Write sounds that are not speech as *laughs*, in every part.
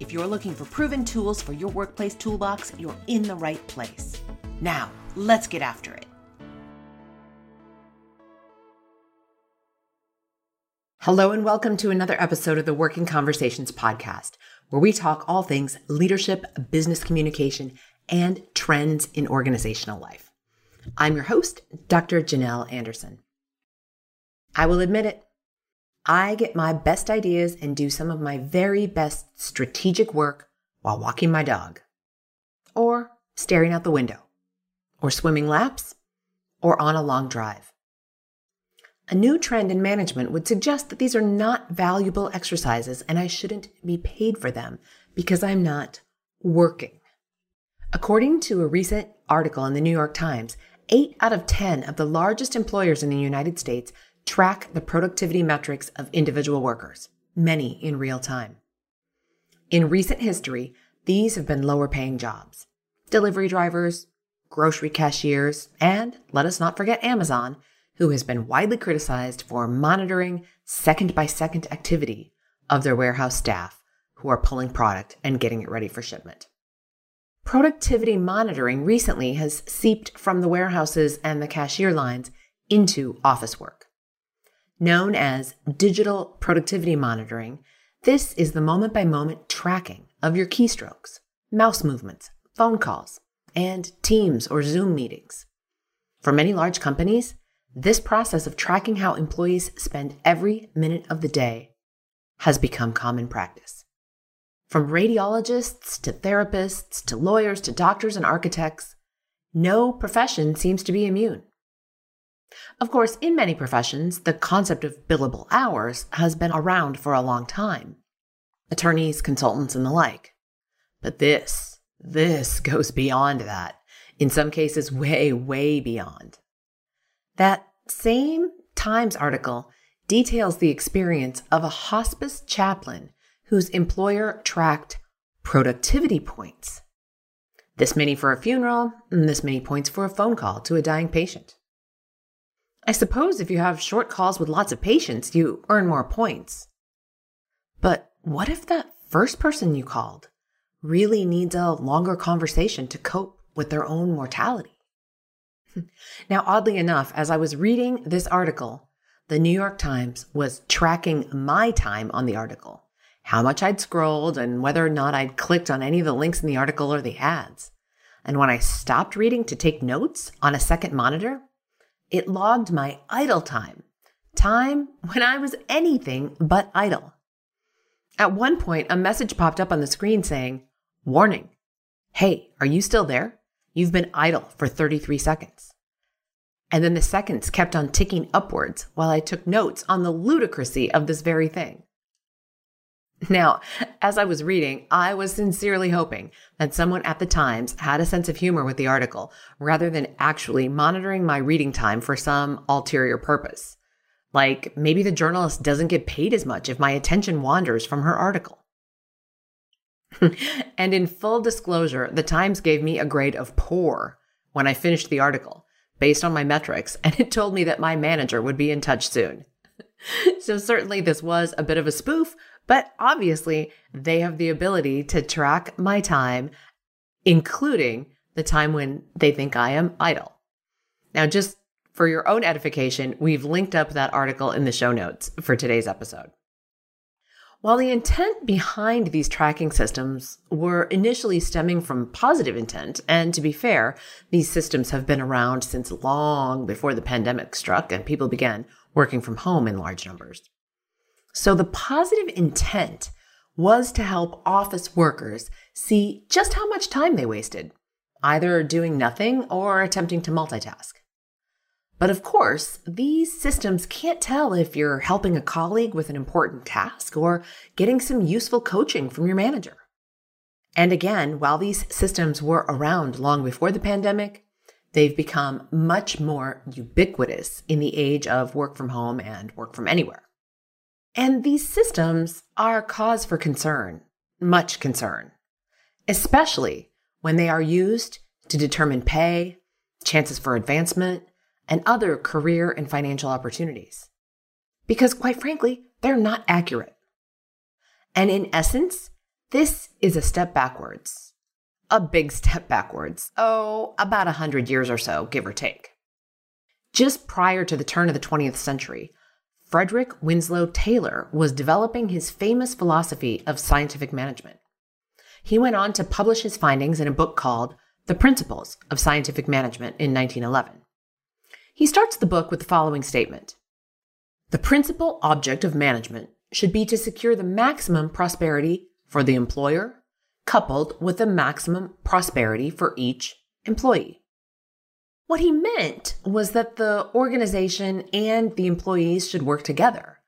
If you're looking for proven tools for your workplace toolbox, you're in the right place. Now, let's get after it. Hello, and welcome to another episode of the Working Conversations podcast, where we talk all things leadership, business communication, and trends in organizational life. I'm your host, Dr. Janelle Anderson. I will admit it, I get my best ideas and do some of my very best strategic work while walking my dog, or staring out the window, or swimming laps, or on a long drive. A new trend in management would suggest that these are not valuable exercises and I shouldn't be paid for them because I'm not working. According to a recent article in the New York Times, 8 out of 10 of the largest employers in the United States track the productivity metrics of individual workers, many in real time. In recent history, these have been lower paying jobs delivery drivers, grocery cashiers, and let us not forget Amazon, who has been widely criticized for monitoring second by second activity of their warehouse staff who are pulling product and getting it ready for shipment. Productivity monitoring recently has seeped from the warehouses and the cashier lines into office work known as digital productivity monitoring, this is the moment by moment tracking of your keystrokes, mouse movements, phone calls, and Teams or Zoom meetings. For many large companies, this process of tracking how employees spend every minute of the day has become common practice. From radiologists to therapists to lawyers to doctors and architects, no profession seems to be immune. Of course, in many professions, the concept of billable hours has been around for a long time attorneys, consultants, and the like. But this, this *laughs* goes beyond that. In some cases, way, way beyond. That same Times article details the experience of a hospice chaplain whose employer tracked productivity points. This many for a funeral, and this many points for a phone call to a dying patient. I suppose if you have short calls with lots of patients, you earn more points. But what if that first person you called really needs a longer conversation to cope with their own mortality? *laughs* now, oddly enough, as I was reading this article, the New York Times was tracking my time on the article, how much I'd scrolled, and whether or not I'd clicked on any of the links in the article or the ads. And when I stopped reading to take notes on a second monitor, it logged my idle time, time when I was anything but idle. At one point, a message popped up on the screen saying, Warning, hey, are you still there? You've been idle for 33 seconds. And then the seconds kept on ticking upwards while I took notes on the ludicrousy of this very thing. Now, as I was reading, I was sincerely hoping that someone at the Times had a sense of humor with the article rather than actually monitoring my reading time for some ulterior purpose. Like maybe the journalist doesn't get paid as much if my attention wanders from her article. *laughs* and in full disclosure, the Times gave me a grade of poor when I finished the article based on my metrics, and it told me that my manager would be in touch soon. *laughs* so certainly this was a bit of a spoof, but obviously, they have the ability to track my time, including the time when they think I am idle. Now, just for your own edification, we've linked up that article in the show notes for today's episode. While the intent behind these tracking systems were initially stemming from positive intent, and to be fair, these systems have been around since long before the pandemic struck and people began working from home in large numbers. So the positive intent was to help office workers see just how much time they wasted, either doing nothing or attempting to multitask. But of course, these systems can't tell if you're helping a colleague with an important task or getting some useful coaching from your manager. And again, while these systems were around long before the pandemic, they've become much more ubiquitous in the age of work from home and work from anywhere. And these systems are cause for concern, much concern, especially when they are used to determine pay, chances for advancement, and other career and financial opportunities. Because quite frankly, they're not accurate. And in essence, this is a step backwards. A big step backwards. Oh, about a hundred years or so, give or take. Just prior to the turn of the 20th century, Frederick Winslow Taylor was developing his famous philosophy of scientific management. He went on to publish his findings in a book called The Principles of Scientific Management in 1911. He starts the book with the following statement The principal object of management should be to secure the maximum prosperity for the employer, coupled with the maximum prosperity for each employee. What he meant was that the organization and the employees should work together,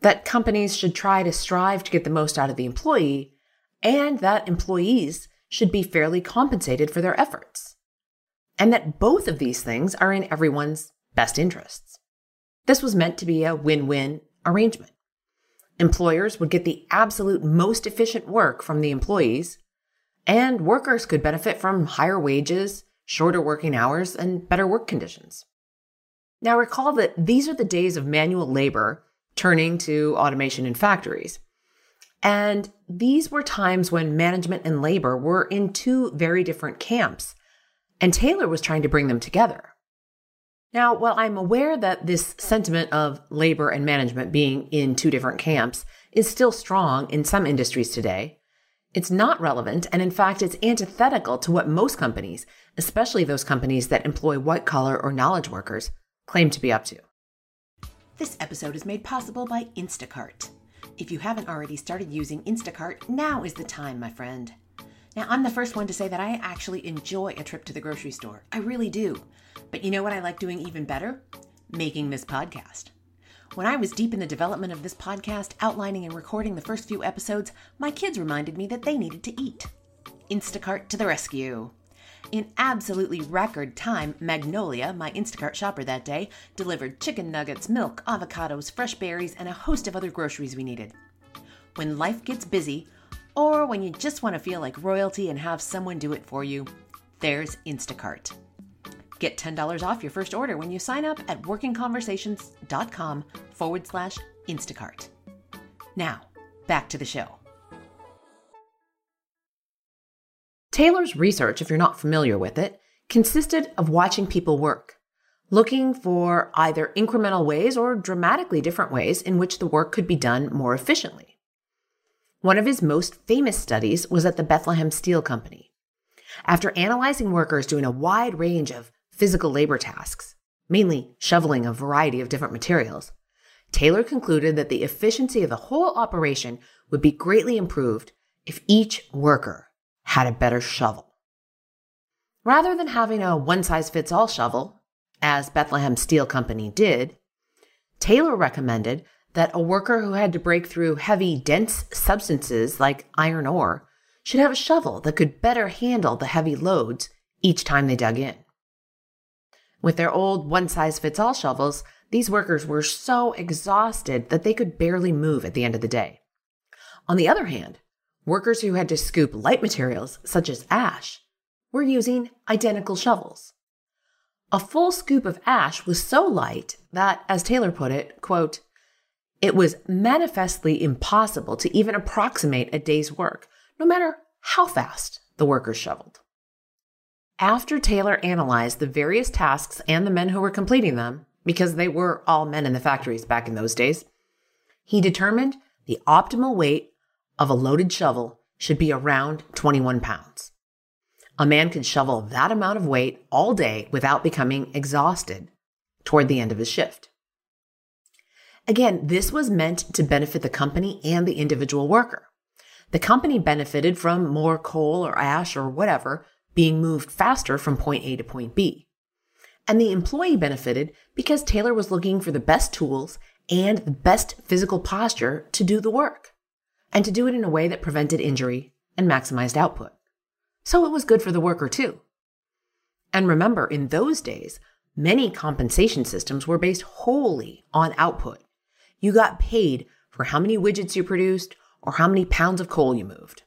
that companies should try to strive to get the most out of the employee, and that employees should be fairly compensated for their efforts, and that both of these things are in everyone's best interests. This was meant to be a win win arrangement. Employers would get the absolute most efficient work from the employees, and workers could benefit from higher wages, shorter working hours, and better work conditions. Now, recall that these are the days of manual labor turning to automation in factories. And these were times when management and labor were in two very different camps, and Taylor was trying to bring them together. Now, while I'm aware that this sentiment of labor and management being in two different camps is still strong in some industries today, it's not relevant, and in fact, it's antithetical to what most companies, especially those companies that employ white collar or knowledge workers, claim to be up to. This episode is made possible by Instacart. If you haven't already started using Instacart, now is the time, my friend. Now, I'm the first one to say that I actually enjoy a trip to the grocery store. I really do. But you know what I like doing even better? Making this podcast. When I was deep in the development of this podcast, outlining and recording the first few episodes, my kids reminded me that they needed to eat. Instacart to the rescue. In absolutely record time, Magnolia, my Instacart shopper that day, delivered chicken nuggets, milk, avocados, fresh berries, and a host of other groceries we needed. When life gets busy, or when you just want to feel like royalty and have someone do it for you, there's Instacart. Get $10 off your first order when you sign up at workingconversations.com forward slash Instacart. Now, back to the show. Taylor's research, if you're not familiar with it, consisted of watching people work, looking for either incremental ways or dramatically different ways in which the work could be done more efficiently. One of his most famous studies was at the Bethlehem Steel Company. After analyzing workers doing a wide range of physical labor tasks, mainly shoveling a variety of different materials, Taylor concluded that the efficiency of the whole operation would be greatly improved if each worker had a better shovel. Rather than having a one size fits all shovel, as Bethlehem Steel Company did, Taylor recommended that a worker who had to break through heavy, dense substances like iron ore should have a shovel that could better handle the heavy loads each time they dug in. With their old one size fits all shovels, these workers were so exhausted that they could barely move at the end of the day. On the other hand, workers who had to scoop light materials, such as ash, were using identical shovels. A full scoop of ash was so light that, as Taylor put it, quote, it was manifestly impossible to even approximate a day's work, no matter how fast the workers shoveled. After Taylor analyzed the various tasks and the men who were completing them, because they were all men in the factories back in those days, he determined the optimal weight of a loaded shovel should be around 21 pounds. A man could shovel that amount of weight all day without becoming exhausted toward the end of his shift. Again, this was meant to benefit the company and the individual worker. The company benefited from more coal or ash or whatever being moved faster from point A to point B. And the employee benefited because Taylor was looking for the best tools and the best physical posture to do the work, and to do it in a way that prevented injury and maximized output. So it was good for the worker too. And remember, in those days, many compensation systems were based wholly on output. You got paid for how many widgets you produced or how many pounds of coal you moved.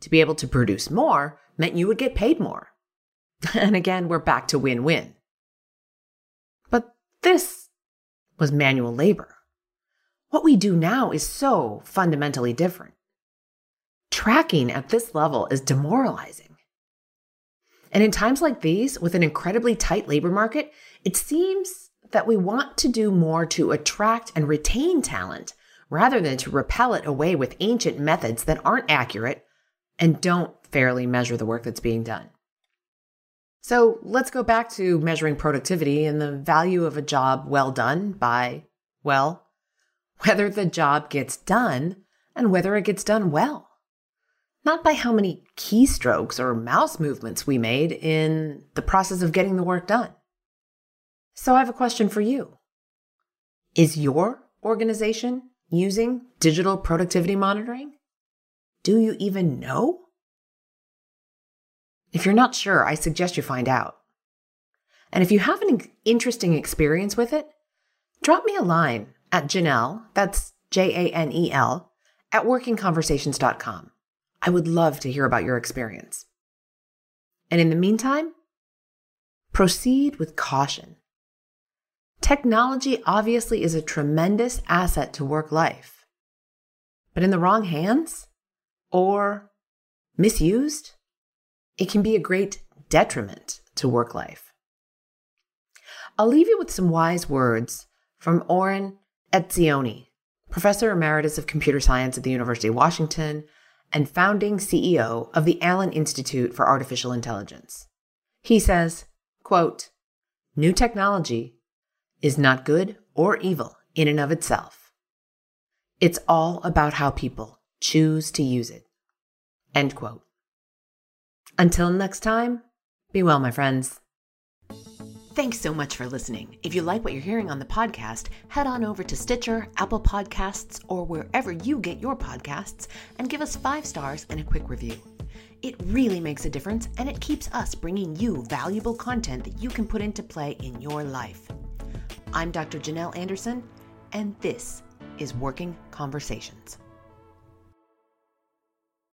To be able to produce more meant you would get paid more. *laughs* And again, we're back to win win. But this was manual labor. What we do now is so fundamentally different. Tracking at this level is demoralizing. And in times like these, with an incredibly tight labor market, it seems that we want to do more to attract and retain talent rather than to repel it away with ancient methods that aren't accurate and don't fairly measure the work that's being done. So let's go back to measuring productivity and the value of a job well done by, well, *laughs* whether the job gets done and whether it gets done well. Not by how many keystrokes or mouse movements we made in the process of getting the work done. So I have a question for you. Is your organization using digital productivity monitoring? Do you even know? If you're not sure, I suggest you find out. And if you have an interesting experience with it, drop me a line at Janelle, that's J A N E L, at workingconversations.com. I would love to hear about your experience. And in the meantime, proceed with caution. Technology obviously is a tremendous asset to work life. But in the wrong hands or misused, it can be a great detriment to work life. I'll leave you with some wise words from Oren Etzioni, Professor Emeritus of Computer Science at the University of Washington and founding CEO of the Allen Institute for Artificial Intelligence. He says, quote, New technology is not good or evil in and of itself. It's all about how people choose to use it. End quote. Until next time, be well, my friends. Thanks so much for listening. If you like what you're hearing on the podcast, head on over to Stitcher, Apple Podcasts, or wherever you get your podcasts and give us five stars and a quick review. It really makes a difference and it keeps us bringing you valuable content that you can put into play in your life. I'm Dr. Janelle Anderson, and this is Working Conversations.